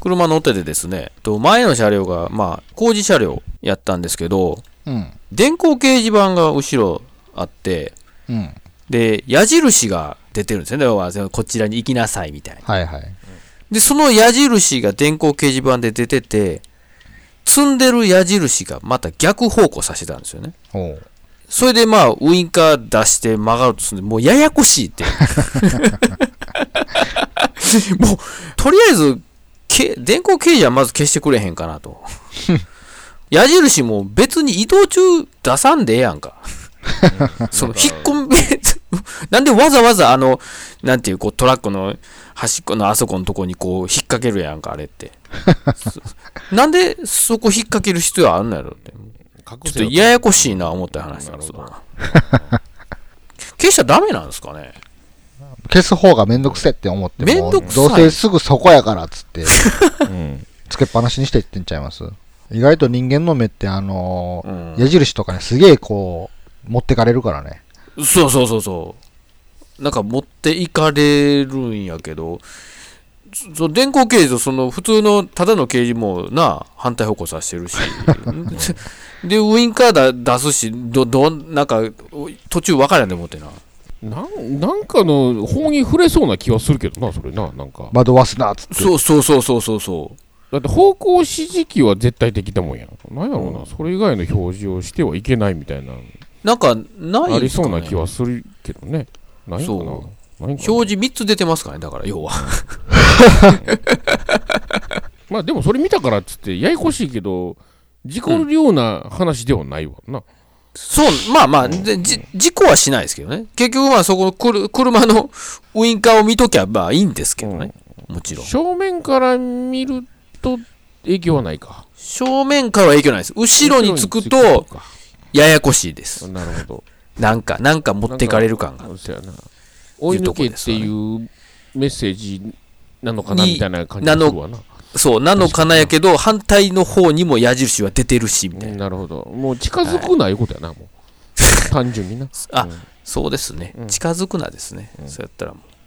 車乗っててですね、と前の車両が、まあ、工事車両やったんですけど、うん。電光掲示板が後ろあって、うん。で、矢印が出てるんですよね。要はこちらに行きなさいみたいな。はいはい。で、その矢印が電光掲示板で出てて、積んでる矢印がまた逆方向させてたんですよね。それでまあ、ウインカー出して曲がるとするんで、もうややこしいって。もう、とりあえず、け電光掲示はまず消してくれへんかなと。矢印も別に移動中出さんでええやんか。その、引っ込み、なんでわざわざあの、なんていう、こう、トラックの端っこのあそこのとこにこう、引っ掛けるやんか、あれって。そ なんでそこ引っ掛ける必要あんのやろって。ちょっとややこしいな思った話なんですわ。消したらダメなんですかね消す方がめんどくせって思っても、めんどくさいどうせすぐそこやからっつって、うん。つけっぱなしにしていってんちゃいます意外と人間の目ってあのーうん矢印とかね、すげえこう、持ってかれるからね。そうそうそうそう。なんか持っていかれるんやけど、そ電光掲示とその普通のただの掲示もな、反対方向させてるし。で、ウインカーだ出すし、ど、ど、なんか、途中分からんで思ってな。なんなんかの法に触れそうな気はするけどな、それな、なんか。惑わすなっつって。そうそうそうそうそうそう。だって方向指示器は絶対的だもんやん。なんやろうな、それ以外の表示をしてはいけないみたいな、なんか、ないありんですか、ね、そうな気はするけどね。ないかな。表示3つ出てますからね、だから、要は。まあでもそれ見たからっつって、ややこしいけど、事故るような話ではないわな。そう、まあまあ、でじ事故はしないですけどね。結局、まあそこのくる車のウインカーを見ときゃまあいいんですけどね。もちろん。正面から見ると影響はないか。正面からは影響ないです。後ろにつくとややこしいです。なるほど。なんか、なんか持ってかれる感が。そうやな。追い抜けっていうメッセージなのかなにみたいな感じな。そう、なのかなやけど、反対の方にも矢印は出てるし、みたいな。なるほど。もう近づくないうことやな、もう。単純にな。あうんそうですねう。ん近づくなですね。そうやったらもう。